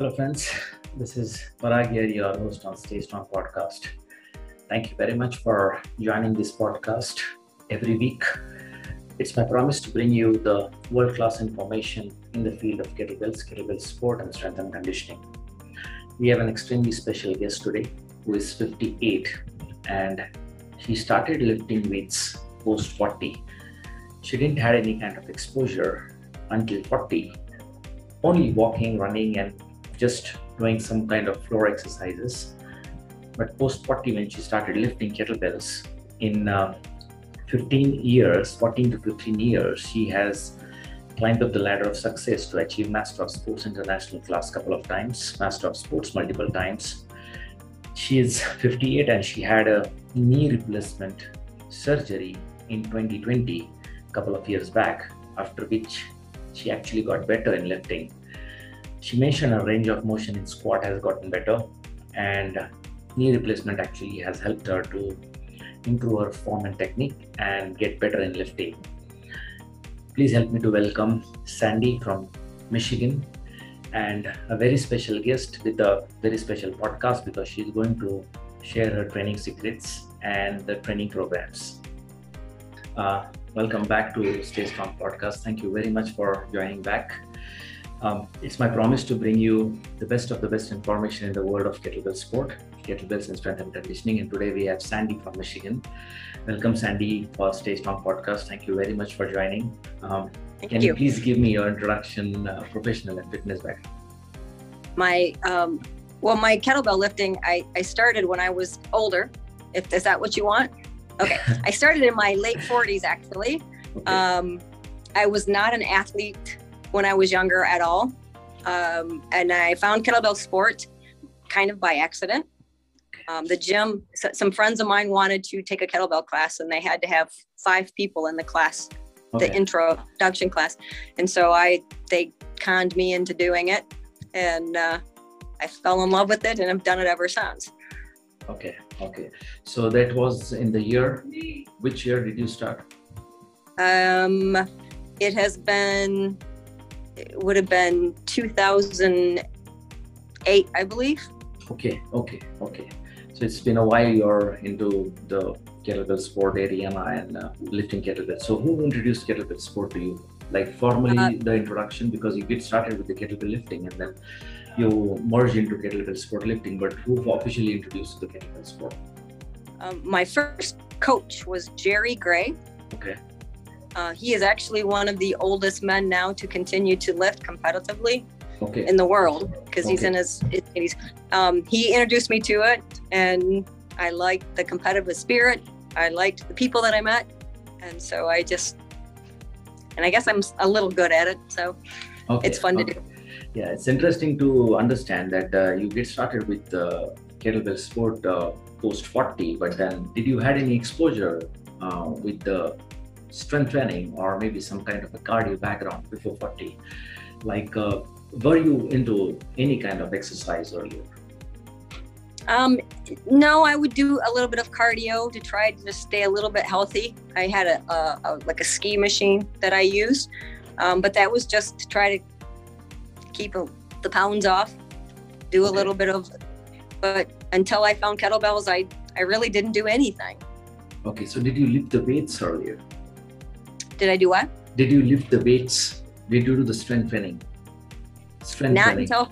Hello, friends. This is Parag here, your host on Stay Strong podcast. Thank you very much for joining this podcast every week. It's my promise to bring you the world class information in the field of kettlebells, kettlebell sport, and strength and conditioning. We have an extremely special guest today who is 58 and she started lifting weights post 40. She didn't have any kind of exposure until 40, only walking, running, and just doing some kind of floor exercises. But post 40, when she started lifting kettlebells, in uh, 15 years, 14 to 15 years, she has climbed up the ladder of success to achieve Master of Sports International class couple of times, Master of Sports multiple times. She is 58 and she had a knee replacement surgery in 2020, a couple of years back, after which she actually got better in lifting. She mentioned her range of motion in squat has gotten better, and knee replacement actually has helped her to improve her form and technique and get better in lifting. Please help me to welcome Sandy from Michigan and a very special guest with a very special podcast because she's going to share her training secrets and the training programs. Uh, welcome back to Stay Strong podcast. Thank you very much for joining back. Um, it's my promise to bring you the best of the best information in the world of kettlebell sport, kettlebells and strength and conditioning. And today we have Sandy from Michigan. Welcome, Sandy, for Stay Strong podcast. Thank you very much for joining. Um, can you. you please give me your introduction, uh, professional and fitness background? My um, well, my kettlebell lifting, I, I started when I was older. If is that what you want? Okay, I started in my late 40s actually. Okay. Um, I was not an athlete when I was younger at all, um, and I found kettlebell sport kind of by accident. Um, the gym, so- some friends of mine wanted to take a kettlebell class, and they had to have five people in the class the introduction class and so i they conned me into doing it and uh, i fell in love with it and i've done it ever since okay. Okay. So that was in the year. Which year did you start? um, it has been would have been 2008 i believe Okay, okay, okay. So it's been a while you're into the kettlebell sport area and uh, lifting kettlebell. So who introduced kettlebell sport to you? Like formally Uh, the introduction because you get started with the kettlebell lifting and then you merge into kettlebell sport lifting. But who officially introduced the kettlebell sport? um, my first coach was jerry gray Okay, uh, he is actually one of the oldest men now to continue to lift competitively okay, in the world because he's in his 80s. Um, he introduced me to it, and I liked the competitive spirit. I liked the people that I met, and so I just, and I guess I'm a little good at it, so okay. it's fun to do. Yeah, it's interesting to understand that uh, you get started with uh, kettlebell sport uh, post 40, but then did you had any exposure uh, with the strength training or maybe some kind of a cardio background before 40? Like, uh, were you into any kind of exercise earlier? Um, no, I would do a little bit of cardio to try to just stay a little bit healthy. I had a, a, a like a ski machine that I used, um, but that was just to try to keep a, the pounds off. Do a Okay. little bit of, but until I found kettlebells, I I really didn't do anything. Okay, so did you lift the weights earlier? Did I do what? Did you lift the weights? Did you do the strength training? Strength Not training. until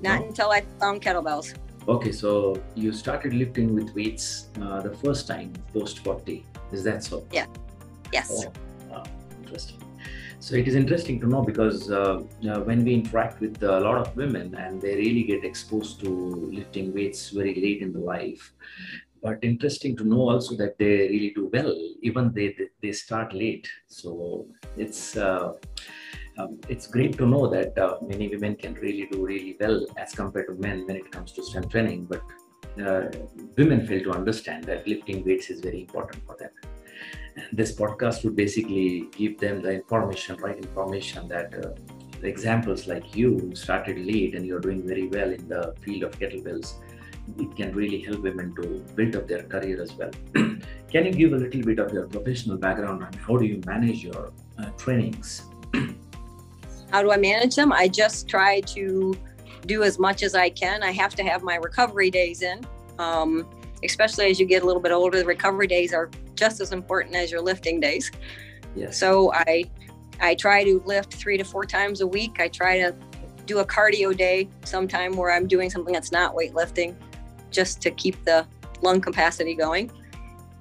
not No? until I found kettlebells. Okay, so you started lifting with weights uh, the first time post 40. Is that so? Yeah. Yes. Oh, interesting. So it is interesting to know because uh, uh, when we interact with a lot of women and they really get exposed to lifting weights very late in the life, but interesting to know also that they really do well even they they, start late. So it's uh, um, it's great to know that uh, many women can really do really well as compared to men when it comes to strength training, but uh, women fail to understand that lifting weights is very important for them. And this podcast would basically give them the information, right information that uh, examples like you started late and you're doing very well in the field of kettlebells, it can really help women to build up their career as well. can you give a little bit of your professional background on how do you manage your uh, trainings? How do I manage them? I just try to do as much as I can. I have to have my recovery days in. Um, especially as you get a little bit older, the recovery days are just as important as your lifting days. Yes. So I I try to lift three to four times a week. I try to do a cardio day sometime where I'm doing something that's not weightlifting, just to keep the lung capacity going.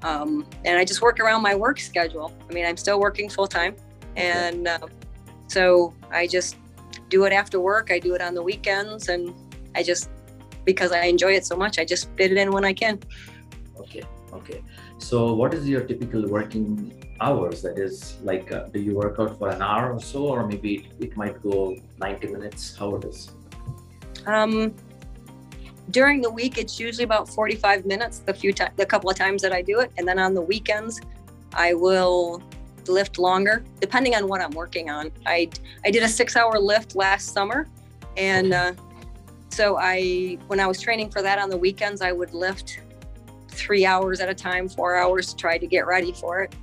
Um, and I just work around my work schedule. I mean, I'm still working full time, and uh, so I just do it after work. I do it on the weekends, and I just because I enjoy it so much, I just fit it in when I can. Okay, okay. So, what is your typical working hours? That is, like, uh, do you work out for an hour or so, or maybe it might go 90 minutes? How it is? Um, during the week, it's usually about 45 minutes. The few times, the couple of times that I do it, and then on the weekends, I will lift longer, depending on what I'm working on. I I did a six-hour lift last summer, and uh, so I, when I was training for that on the weekends, I would lift three hours at a time, four hours to try to get ready for it.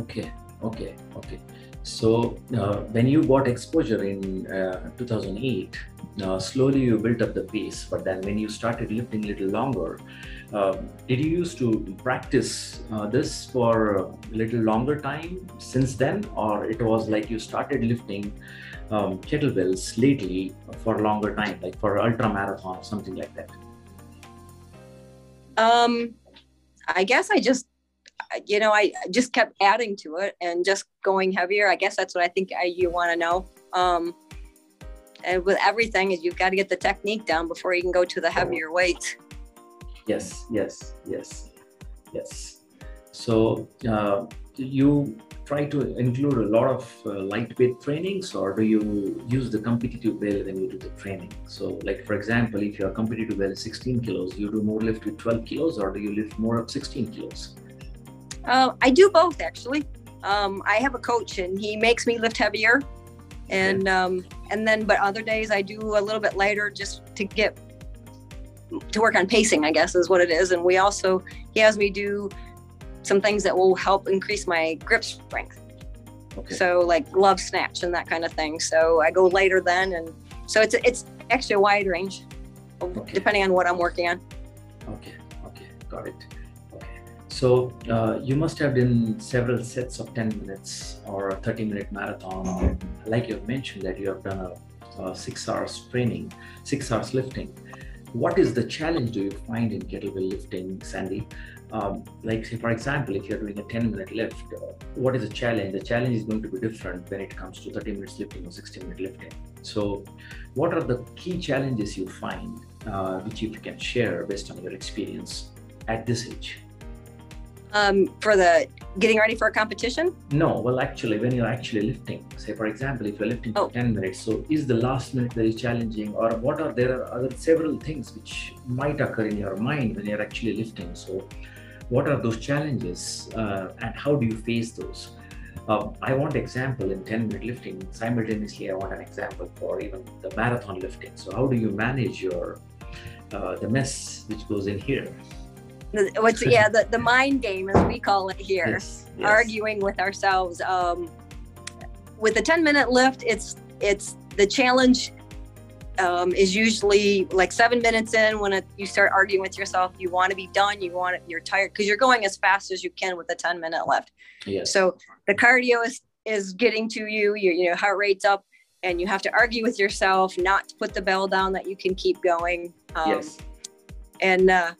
Okay, okay, okay. So uh, when you got exposure in uh, 2008, uh, slowly you built up the pace. But then when you started lifting a little longer, um, did you used to practice uh, this for a little longer time since then, or it was like you started lifting um, kettlebells lately for a longer time, like for ultra marathon, or something like that? Um, I guess I just, you know, I just kept adding to it and just going heavier. I guess that's what I think I, you want to know. Um, and with everything, is you've got to get the technique down before you can go to the heavier weights. Yes, yes, yes, yes. So uh, you try to include a lot of uh, lightweight trainings or do you use the competitive bell when you do the training? So like for example if your competitive bell is 16 kilos you do more lift with 12 kilos or do you lift more of 16 kilos? Uh, i do both actually. Um, i have a coach and he makes me lift heavier and um, and then but other days i do a little bit lighter just to get to work on pacing i guess is what it is and we also he has me do some things that will help increase my grip strength. Okay. So like glove snatch and that kind of thing. So I go later then, and so it's it's actually a wide range, okay. depending on what I'm working on. Okay, okay, got it. So uh, you must have done several sets of 10 minutes or a 30 minute marathon. Like you've mentioned that you have done a, a six hours training, six hours lifting. What is the challenge do you find in kettlebell lifting, Sandy? um, like say for example if you're doing a 10 minute lift what is the challenge the challenge is going to be different when it comes to 30 minutes lifting or 60 minute lifting so what are the key challenges you find uh, which you can share based on your experience at this age um, for the getting ready for a competition no well actually when you're actually lifting say for example if you're lifting oh. for 10 minutes so is the last minute very challenging or what are there are other several things which might occur in your mind when you're actually lifting so what are those challenges uh, and how do you face those? Uh, I want example in 10 minute lifting. Simultaneously, I want an example for even the marathon lifting. So how do you manage your uh, the mess which goes in here? What's yeah the, the mind game as we call it here, yes, yes. arguing with ourselves. Um, with the 10 minute lift, it's it's the challenge um, is usually like seven minutes in when it, you start arguing with yourself. You want to be done. You want it, you're tired because you're going as fast as you can with a 10 minute left. Yes. So the cardio is, is getting to you. Your you know heart rate's up, and you have to argue with yourself not to put the bell down that you can keep going. Um, yes. And uh,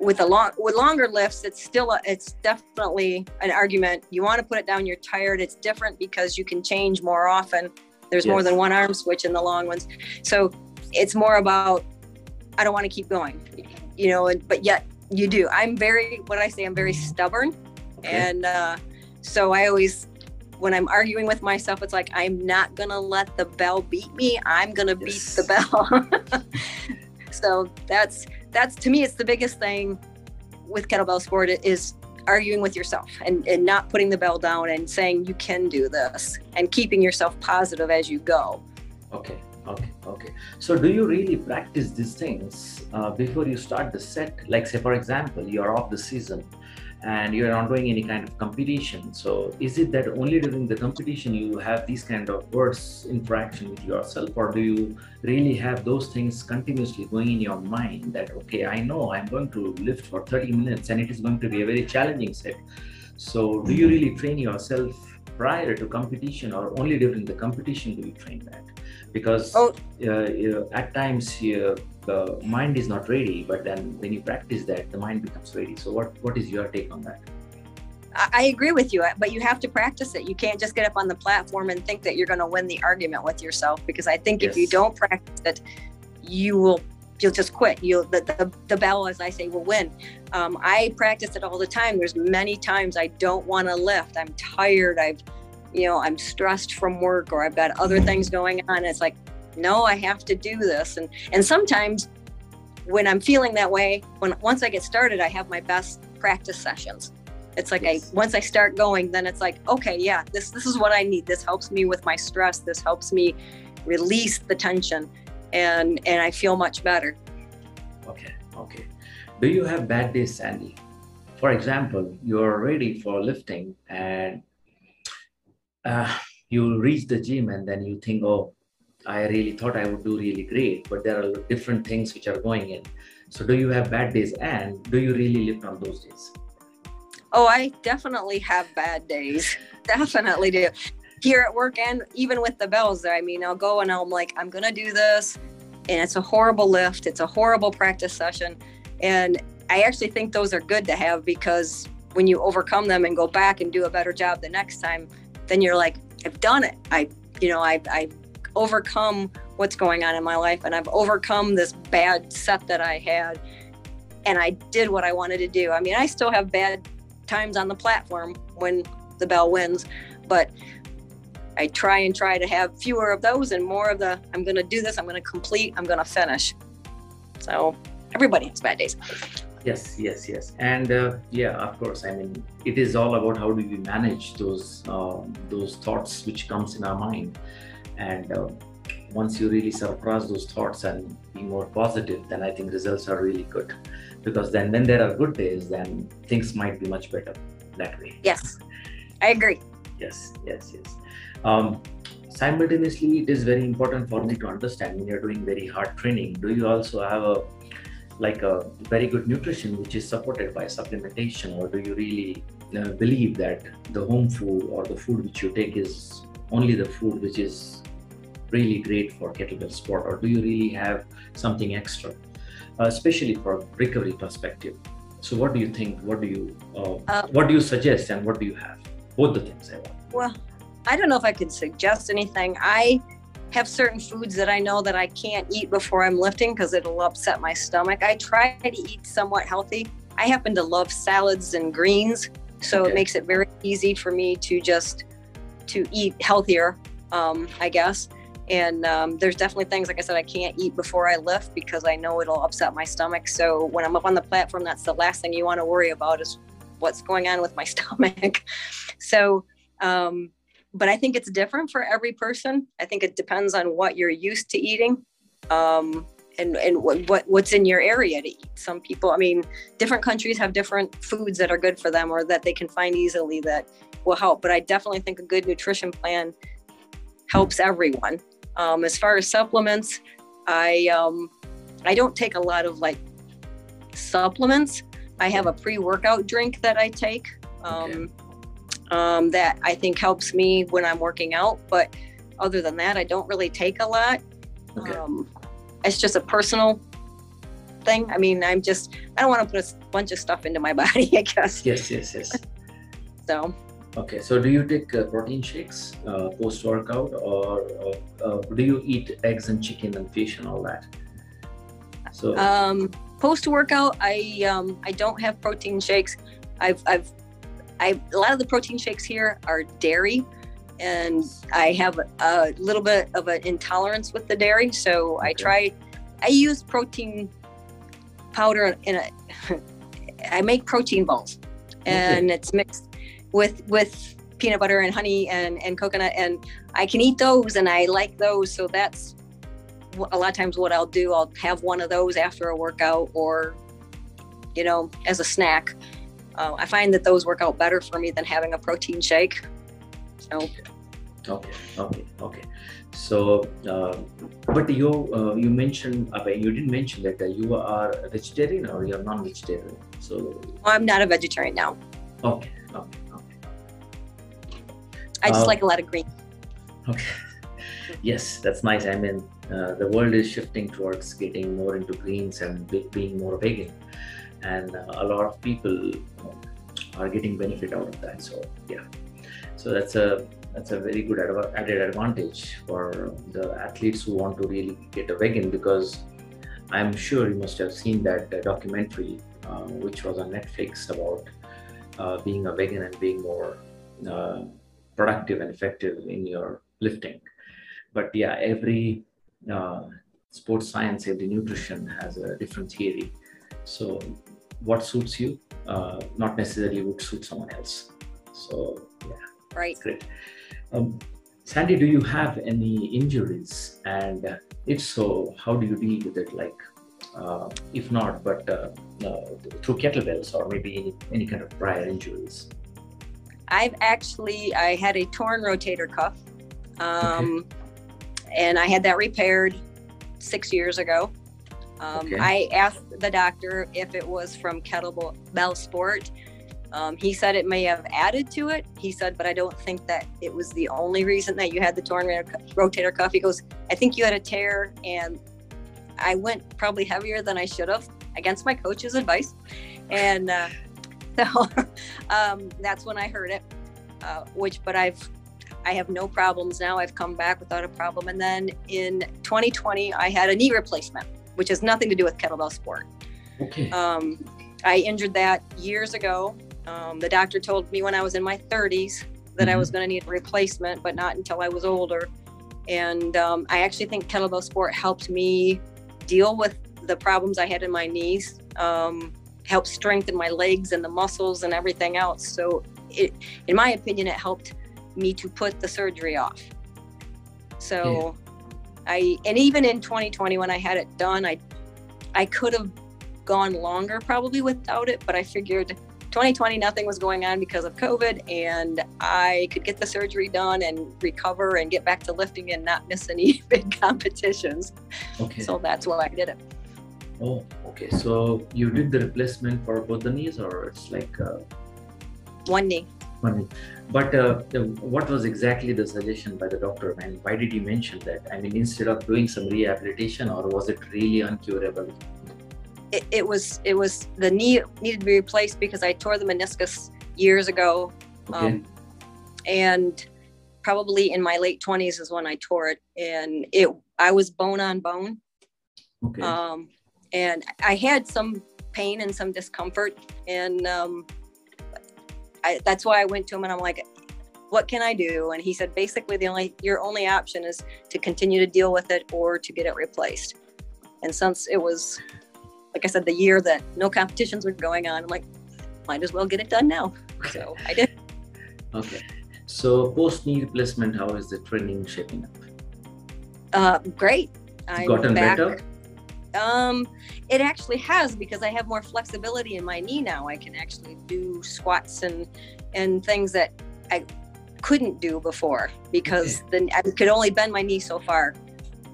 with a long with longer lifts, it's still a, it's definitely an argument. You want to put it down. You're tired. It's different because you can change more often there's yes. more than one arm switch in the long ones. So it's more about I don't want to keep going, you know, and, but yet you do. I'm very, what I say, I'm very stubborn. Okay. And uh, so I always, when I'm arguing with myself, it's like, I'm not going to let the bell beat me. I'm going to yes. beat the bell. so that's, that's to me, it's the biggest thing with kettlebell sport is arguing with yourself and, and not putting the bell down and saying you can do this and keeping yourself positive as you go. Okay, okay, okay. So, do you really practice these things uh, before you start the set? Like, say, for example, you're off the season and you're not doing any kind of competition. So is it that only during the competition you have these kind of words interaction with yourself, or do you really have those things continuously going in your mind that okay, I know I'm going to lift for 30 minutes and it is going to be a very challenging set. So do you really train yourself prior to competition or only during the competition do you train that? Because oh. uh, at times the mind is not ready but then when you practice that the mind becomes ready so what what is your take on that I agree with you, but you have to practice it. You can't just get up on the platform and think that you're going to win the argument with yourself because I think yes. if you don't practice it, you will you'll just quit. You'll the, the, the bell, as I say, will win. Um, I practice it all the time. There's many times I don't want to lift. I'm tired. I've you know I'm stressed from work or I've got other things going on. It's like no, I have to do this. And and sometimes when I'm feeling that way, when once I get started, I have my best practice sessions. It's like yes. I once I start going, then it's like, okay, yeah, this this is what I need. This helps me with my stress. This helps me release the tension and and I feel much better. Okay, okay. Do you have bad days, Sandy? For example, you're ready for lifting and uh, you reach the gym and then you think, oh, I really thought I would do really great, but there are different things which are going in. So, do you have bad days and do you really live on those days? Oh, I definitely have bad days. definitely do. Here at work and even with the bells, I mean, I'll go and I'm like, I'm going to do this. And it's a horrible lift, it's a horrible practice session. And I actually think those are good to have because when you overcome them and go back and do a better job the next time, then you're like, I've done it. I, you know, I, I overcome what's going on in my life and I've overcome this bad set that I had and I did what I wanted to do. I mean, I still have bad times on the platform when the bell wins, but I try and try to have fewer of those and more of the I'm going to do this, I'm going to complete, I'm going to finish. So everybody has bad days. Yes, yes, yes, and uh, yeah, of course. I mean, it is all about how do we manage those um, those thoughts which comes in our mind and uh, once you really surpass those thoughts and be more positive then i think results are really good. Because then when there are good days then things might be much better that way. Yes. I agree. Yes yes yes. Um, simultaneously it is very important for me to understand when you're doing very hard training do you also have a like a very good nutrition which is supported by supplementation? Or do you really uh, believe that the home food or the food which you take is only the food which is really great for kettlebell sport, or do you really have something extra, uh, especially for recovery perspective? So, what do you think? What do you uh, uh, what do you suggest, and what do you have? Both the things. I want. Well, I don't know if I could suggest anything. I have certain foods that I know that I can't eat before I'm lifting because it'll upset my stomach. I try to eat somewhat healthy. I happen to love salads and greens, so okay. it makes it very easy for me to just to eat healthier, um, I guess. And um, there's definitely things, like I said, I can't eat before I lift because I know it'll upset my stomach. So when I'm up on the platform, that's the last thing you want to worry about is what's going on with my stomach. so, um, but I think it's different for every person. I think it depends on what you're used to eating. Um, and, and what, what what's in your area to eat. Some people, I mean, different countries have different foods that are good for them or that they can find easily that will help. But I definitely think a good nutrition plan helps everyone. Um, as far as supplements, I um, I don't take a lot of like supplements. I have a pre-workout drink that I take um, okay. um, that I think helps me when I'm working out. But other than that, I don't really take a lot. Okay. Um, it's just a personal thing. I mean, I'm just I don't want to put a bunch of stuff into my body. I guess. Yes, yes, yes. so. Okay, so do you take uh, protein shakes uh, post workout, or uh, uh, do you eat eggs and chicken and fish and all that? So um, post workout, I um, I don't have protein shakes. I've I've I a lot of the protein shakes here are dairy, and I have a little bit of an intolerance with the dairy, so okay. I try. I use protein powder in a. I make protein balls, and okay. it's mixed with with peanut butter and honey and and coconut and I can eat those and I like those so that's a lot of times what I'll do I'll have one of those after a workout or you know as a snack uh, I find that those work out better for me than having a protein shake. So. Okay. Okay. Okay. So, uh, but you uh, you mentioned you didn't mention that uh, you are a vegetarian or you're non-vegetarian. So I'm not a vegetarian now. Okay. Okay. I just Uh, like a lot of green. Okay. Yes, that's nice. I mean, uh, the world is shifting towards getting more into greens and be- being more vegan, and uh, a lot of people um, are getting benefit out of that. So yeah, so that's a that's a very good added advantage for the athletes who want to really get a vegan because I'm sure you must have seen that uh, documentary uh, which was on Netflix about uh, being a vegan and being more uh, productive and effective in your lifting. But yeah, every uh, sports science, every nutrition has a different theory. So what suits you, uh, not necessarily would suit someone else. So yeah, Right. great. Um, Sandy, do you have any injuries? And if so, how do you deal with it? Like, uh, if not, but uh, uh, through kettlebells or maybe any, any kind of prior injuries? I've actually I had a torn rotator cuff, um, and I had that repaired six years ago. Um, Okay. I asked the doctor if it was from kettlebell sport. Um, he said it may have added to it. He said, but I don't think that it was the only reason that you had the torn rotator cuff. He goes, I think you had a tear, and I went probably heavier than I should have against my coach's advice, and uh, so um, that's when I heard it. Uh, which, but I've I have no problems now. I've come back without a problem. And then in 2020, I had a knee replacement, which has nothing to do with kettlebell sport. Okay. Um, I injured that years ago. Um, the doctor told me when I was in my 30s that I was going to need a replacement, but not until I was older. And um, I actually think kettlebell sport helped me deal with the problems I had in my knees, um, helped strengthen my legs and the muscles and everything else. So, it, in my opinion, it helped me to put the surgery off. So, I and even in 2020 when I had it done, I I could have gone longer probably without it, but I figured 2020 nothing was going on because of COVID and I could get the surgery done and recover and get back to lifting and not miss any big competitions. Okay. So that's why I did it. Oh, okay. So you did the replacement for both the knees, or it's like uh, One knee. one knee. But uh, what was exactly the suggestion by the doctor, and why did he mention that? I mean, instead of doing some rehabilitation, or was it really uncurable? It, it was it was the knee needed to be replaced because I tore the meniscus years ago. Okay. Um, and probably in my late 20s is when I tore it and it I was bone on bone. okay. um, and I had some pain and some discomfort, and um, I, that's why I went to him and I'm like, "What can I do?" And he said, basically, the only your only option is to continue to deal with it or to get it replaced. And since it was, like I said, the year that no competitions were going on, I'm like, might as well get it done now. So I did. Okay. So post knee replacement, how is the training shaping up? Uh, great. I'm gotten back. better? Um, it actually has because I have more flexibility in my knee now. I can actually do squats and and things that I couldn't do before because then I could only bend my knee so far.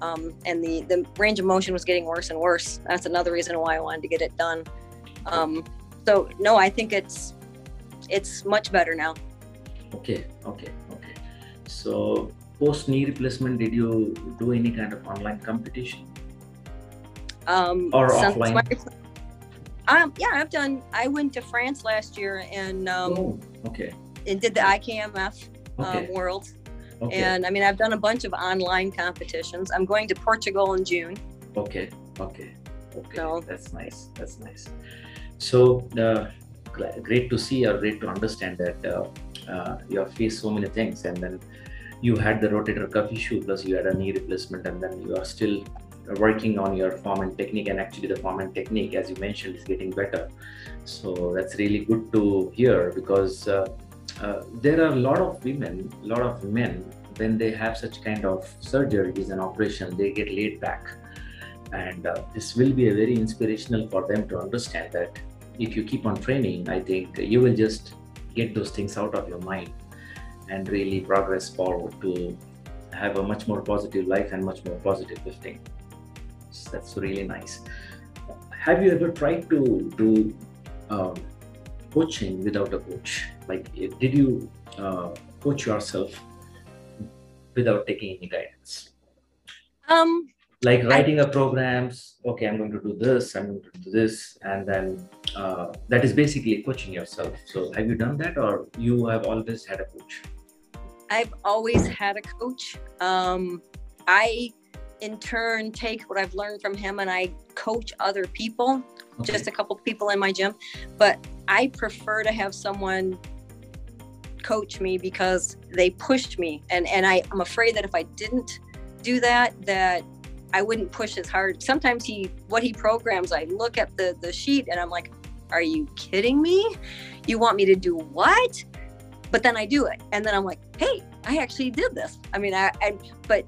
Um, and the the range of motion was getting worse and worse. That's another reason why I wanted to get it done. Um, so no, I think it's it's much better now. Okay, okay, okay. So post knee replacement, did you do any kind of online competition? Um, Or offline? um, yeah, I've done. I went to France last year and um, oh, okay, and did the IKMF um, World. okay, And I mean, I've done a bunch of online competitions. I'm going to Portugal in June. okay, okay, okay. So- That's nice. That's nice. So uh, great to see or great to understand that uh, uh, you have faced so many things, and then you had the rotator cuff issue, plus you had a knee replacement, and then you are still working on your form and technique. And actually, the form and technique, as you mentioned, is getting better. So that's really good to hear because uh, uh, there are a lot of women, a lot of men, when they have such kind of surgeries and operation, they get laid back. And uh, this will be a very inspirational for them to understand that if you keep on training, I think you will just get those things out of your mind and really progress forward to have a much more positive life and much more positive lifting. That's really nice. Have you ever tried to do um, coaching without a coach? Like, did you uh, coach yourself without taking any guidance? Um, like writing I, a programs. Okay, I'm going to do this. I'm going to do this, and then uh, that is basically coaching yourself. So, have you done that, or you have always had a coach? I've always had a coach. Um, I, in turn, take what I've learned from him and I coach other people, okay. just a couple people in my gym. But I prefer to have someone coach me because they pushed me, and and I, I'm afraid that if I didn't do that, that I wouldn't push as hard. Sometimes he, what he programs, I look at the the sheet and I'm like, are you kidding me? You want me to do what? but then I do it. And then I'm like, hey, I actually did this. I mean, I, I, but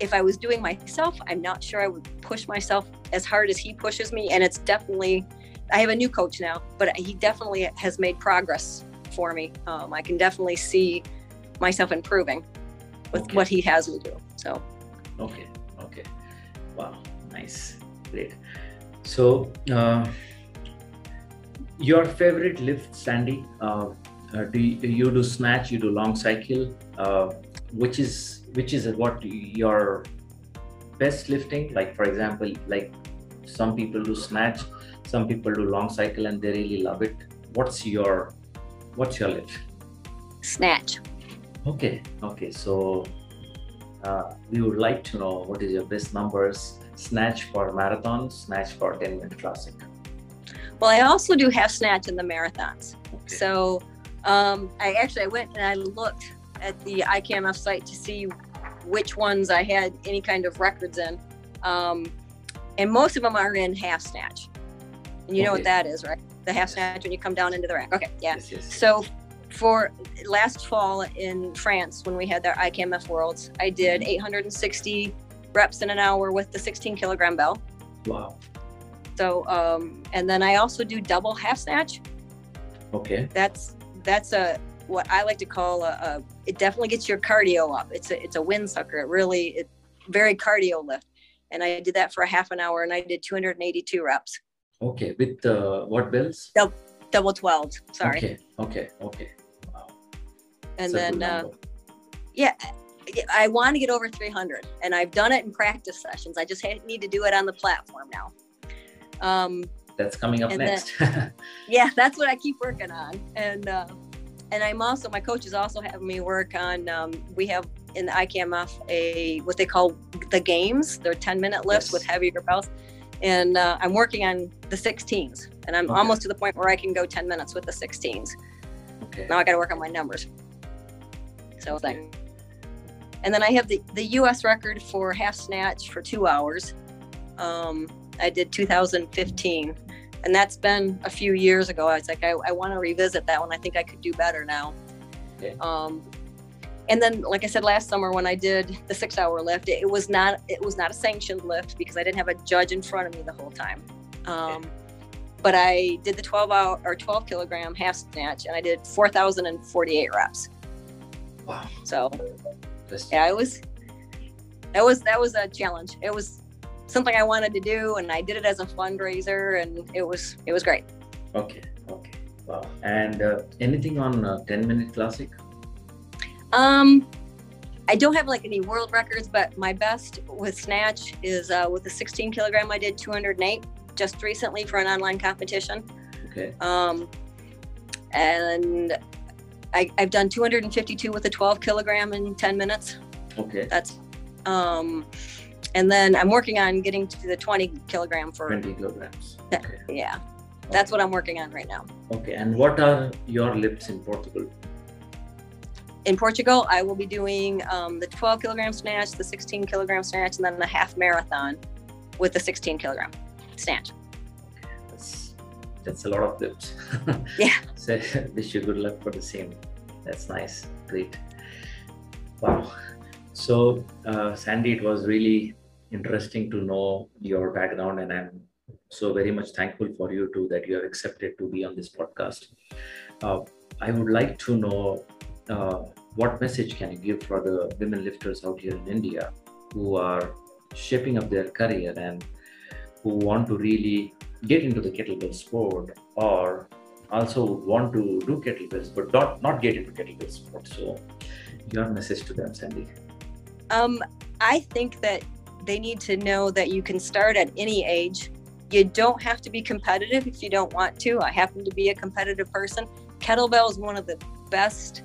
if I was doing myself, I'm not sure I would push myself as hard as he pushes me. And it's definitely, I have a new coach now, but he definitely has made progress for me. Um, I can definitely see myself improving with okay. what he has me do. So, okay, okay, wow, nice, great. So, uh, your favorite lift, Sandy? Uh, uh, do you, you, do snatch you do long cycle uh, which is which is what your best lifting like for example like some people do snatch some people do long cycle and they really love it. What's your what's your lift? Snatch. Okay okay so uh, we would like to know what is your best numbers. Snatch for marathon snatch for 10 minute classic well i also do half snatch in the marathons. Okay. so um, I actually I went and I looked at the IKMF site to see which ones I had any kind of records in, um, and most of them are in half snatch. And you know what that is, right? The half snatch when you come down into the rack. Okay, yeah. Yes, yes. So for last fall in France when we had their IKMF Worlds, I did mm-hmm. 860 reps in an hour with the 16 kilogram bell. Wow. So um, and then I also do double half snatch. Okay. That's that's a what I like to call a, a, it definitely gets your cardio up. It's a it's a wind sucker. It really it very cardio lift. And I did that for a half an hour and I did 282 reps. Okay, with uh, what bells? Double, double 12. Sorry. Okay, okay, okay. Wow. And That's then uh, yeah, I want to get over 300 and I've done it in practice sessions. I just need to do it on the platform now. Um, that's coming up next. Then, yeah, that's what I keep working on. And uh, and I'm also my coach is also having me work on. Um, we have in the IKMF a what they call the games. They're 10 minute lifts yes. with heavier belts, and uh, I'm working on the 16s. And I'm okay. almost to the point where I can go 10 minutes with the 16s. Okay. Now I got to work on my numbers. So okay. And then I have the, the U.S. record for half snatch for two hours. Um, I did 2015 and that's been a few years ago. I was like, I, I want to revisit that one. I think I could do better now. Um, and then, like I said last summer, when I did the six-hour lift, it, it, was not it was not a sanctioned lift because I didn't have a judge in front of me the whole time. Um. But I did the 12 hour or 12 kilogram half snatch, and I did 4,048 reps. Wow! So, yeah, it was that was that was a challenge. It was something I wanted to do, and I did it as a fundraiser, and it was it was great. Okay, okay, wow. And uh, anything on uh, 10 minute classic? Um, I don't have like any world records, but my best with snatch is uh, with the 16 kilogram. I did 208 just recently for an online competition. Okay. Um, and I, I've done 252 with a 12 kilogram in 10 minutes. Okay. That's um and then I'm working on getting to the 20 kilogram for 20 kilograms. Okay. Yeah, that's what I'm working on right now. Okay, and what are your lifts in Portugal? In Portugal, I will be doing um, the 12 kilogram snatch, the 16 kilogram snatch, and then the half marathon with the 16 kilogram snatch. Okay, that's that's a lot of lifts. yeah. so wish you good luck for the same. That's nice. Great. Wow. So, uh, Sandy, it was really interesting to know your background and i'm So very much thankful for you too that you have accepted to be on this podcast. Uh, I would like to know uh, what message can you give for the women lifters out here in India who are shaping up their career and who want to really get into the kettlebell sport or also want to do kettlebells but not not get into kettlebell sport so your message to them sandy um, i think that they need to know that you can start at any age. You don't have to be competitive if you don't want to. I happen to be a competitive person. Kettlebell is one of the best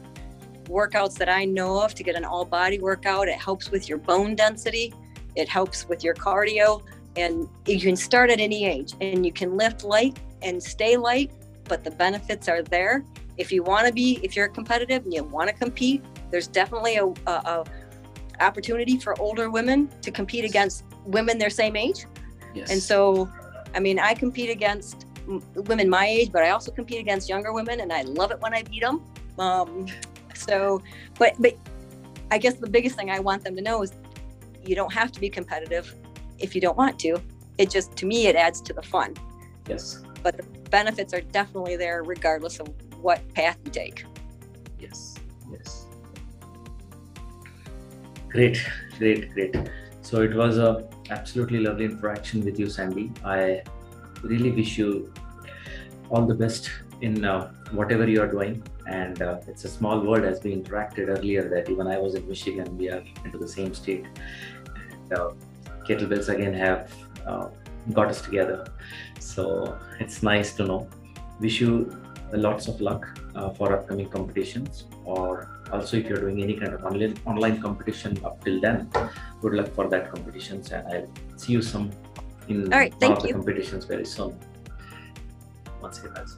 workouts that i know of to get an all body workout. It helps with your bone density. It helps with your cardio. And you can start at any age and you can lift light and stay light but the benefits are there. If you want to be if you're competitive and you want to compete there's definitely a, a, a, opportunity for older women to compete against women their same age. Yes. And so i mean i compete against women my age but i also compete against younger women and i love it when i beat them um, so but but i guess the biggest thing i want them to know is you don't have to be competitive if you don't want to. It just to me it adds to the fun. Yes. But the benefits are definitely there regardless of what path you take. Yes. Yes great great great. So it was a absolutely lovely interaction with you sandy. I really wish you all the best in uh, whatever you are doing. And uh, it's a small world as we interacted earlier that even i was in michigan we are into the same state. And uh, kettlebells again have uh, got us together. So it's nice to know. Wish you lots of luck uh, for upcoming competitions or also if you're doing any kind of online online competition up till then good luck for that competitions and i'll see you some in All right, one thank of the you. competitions very soon once again that's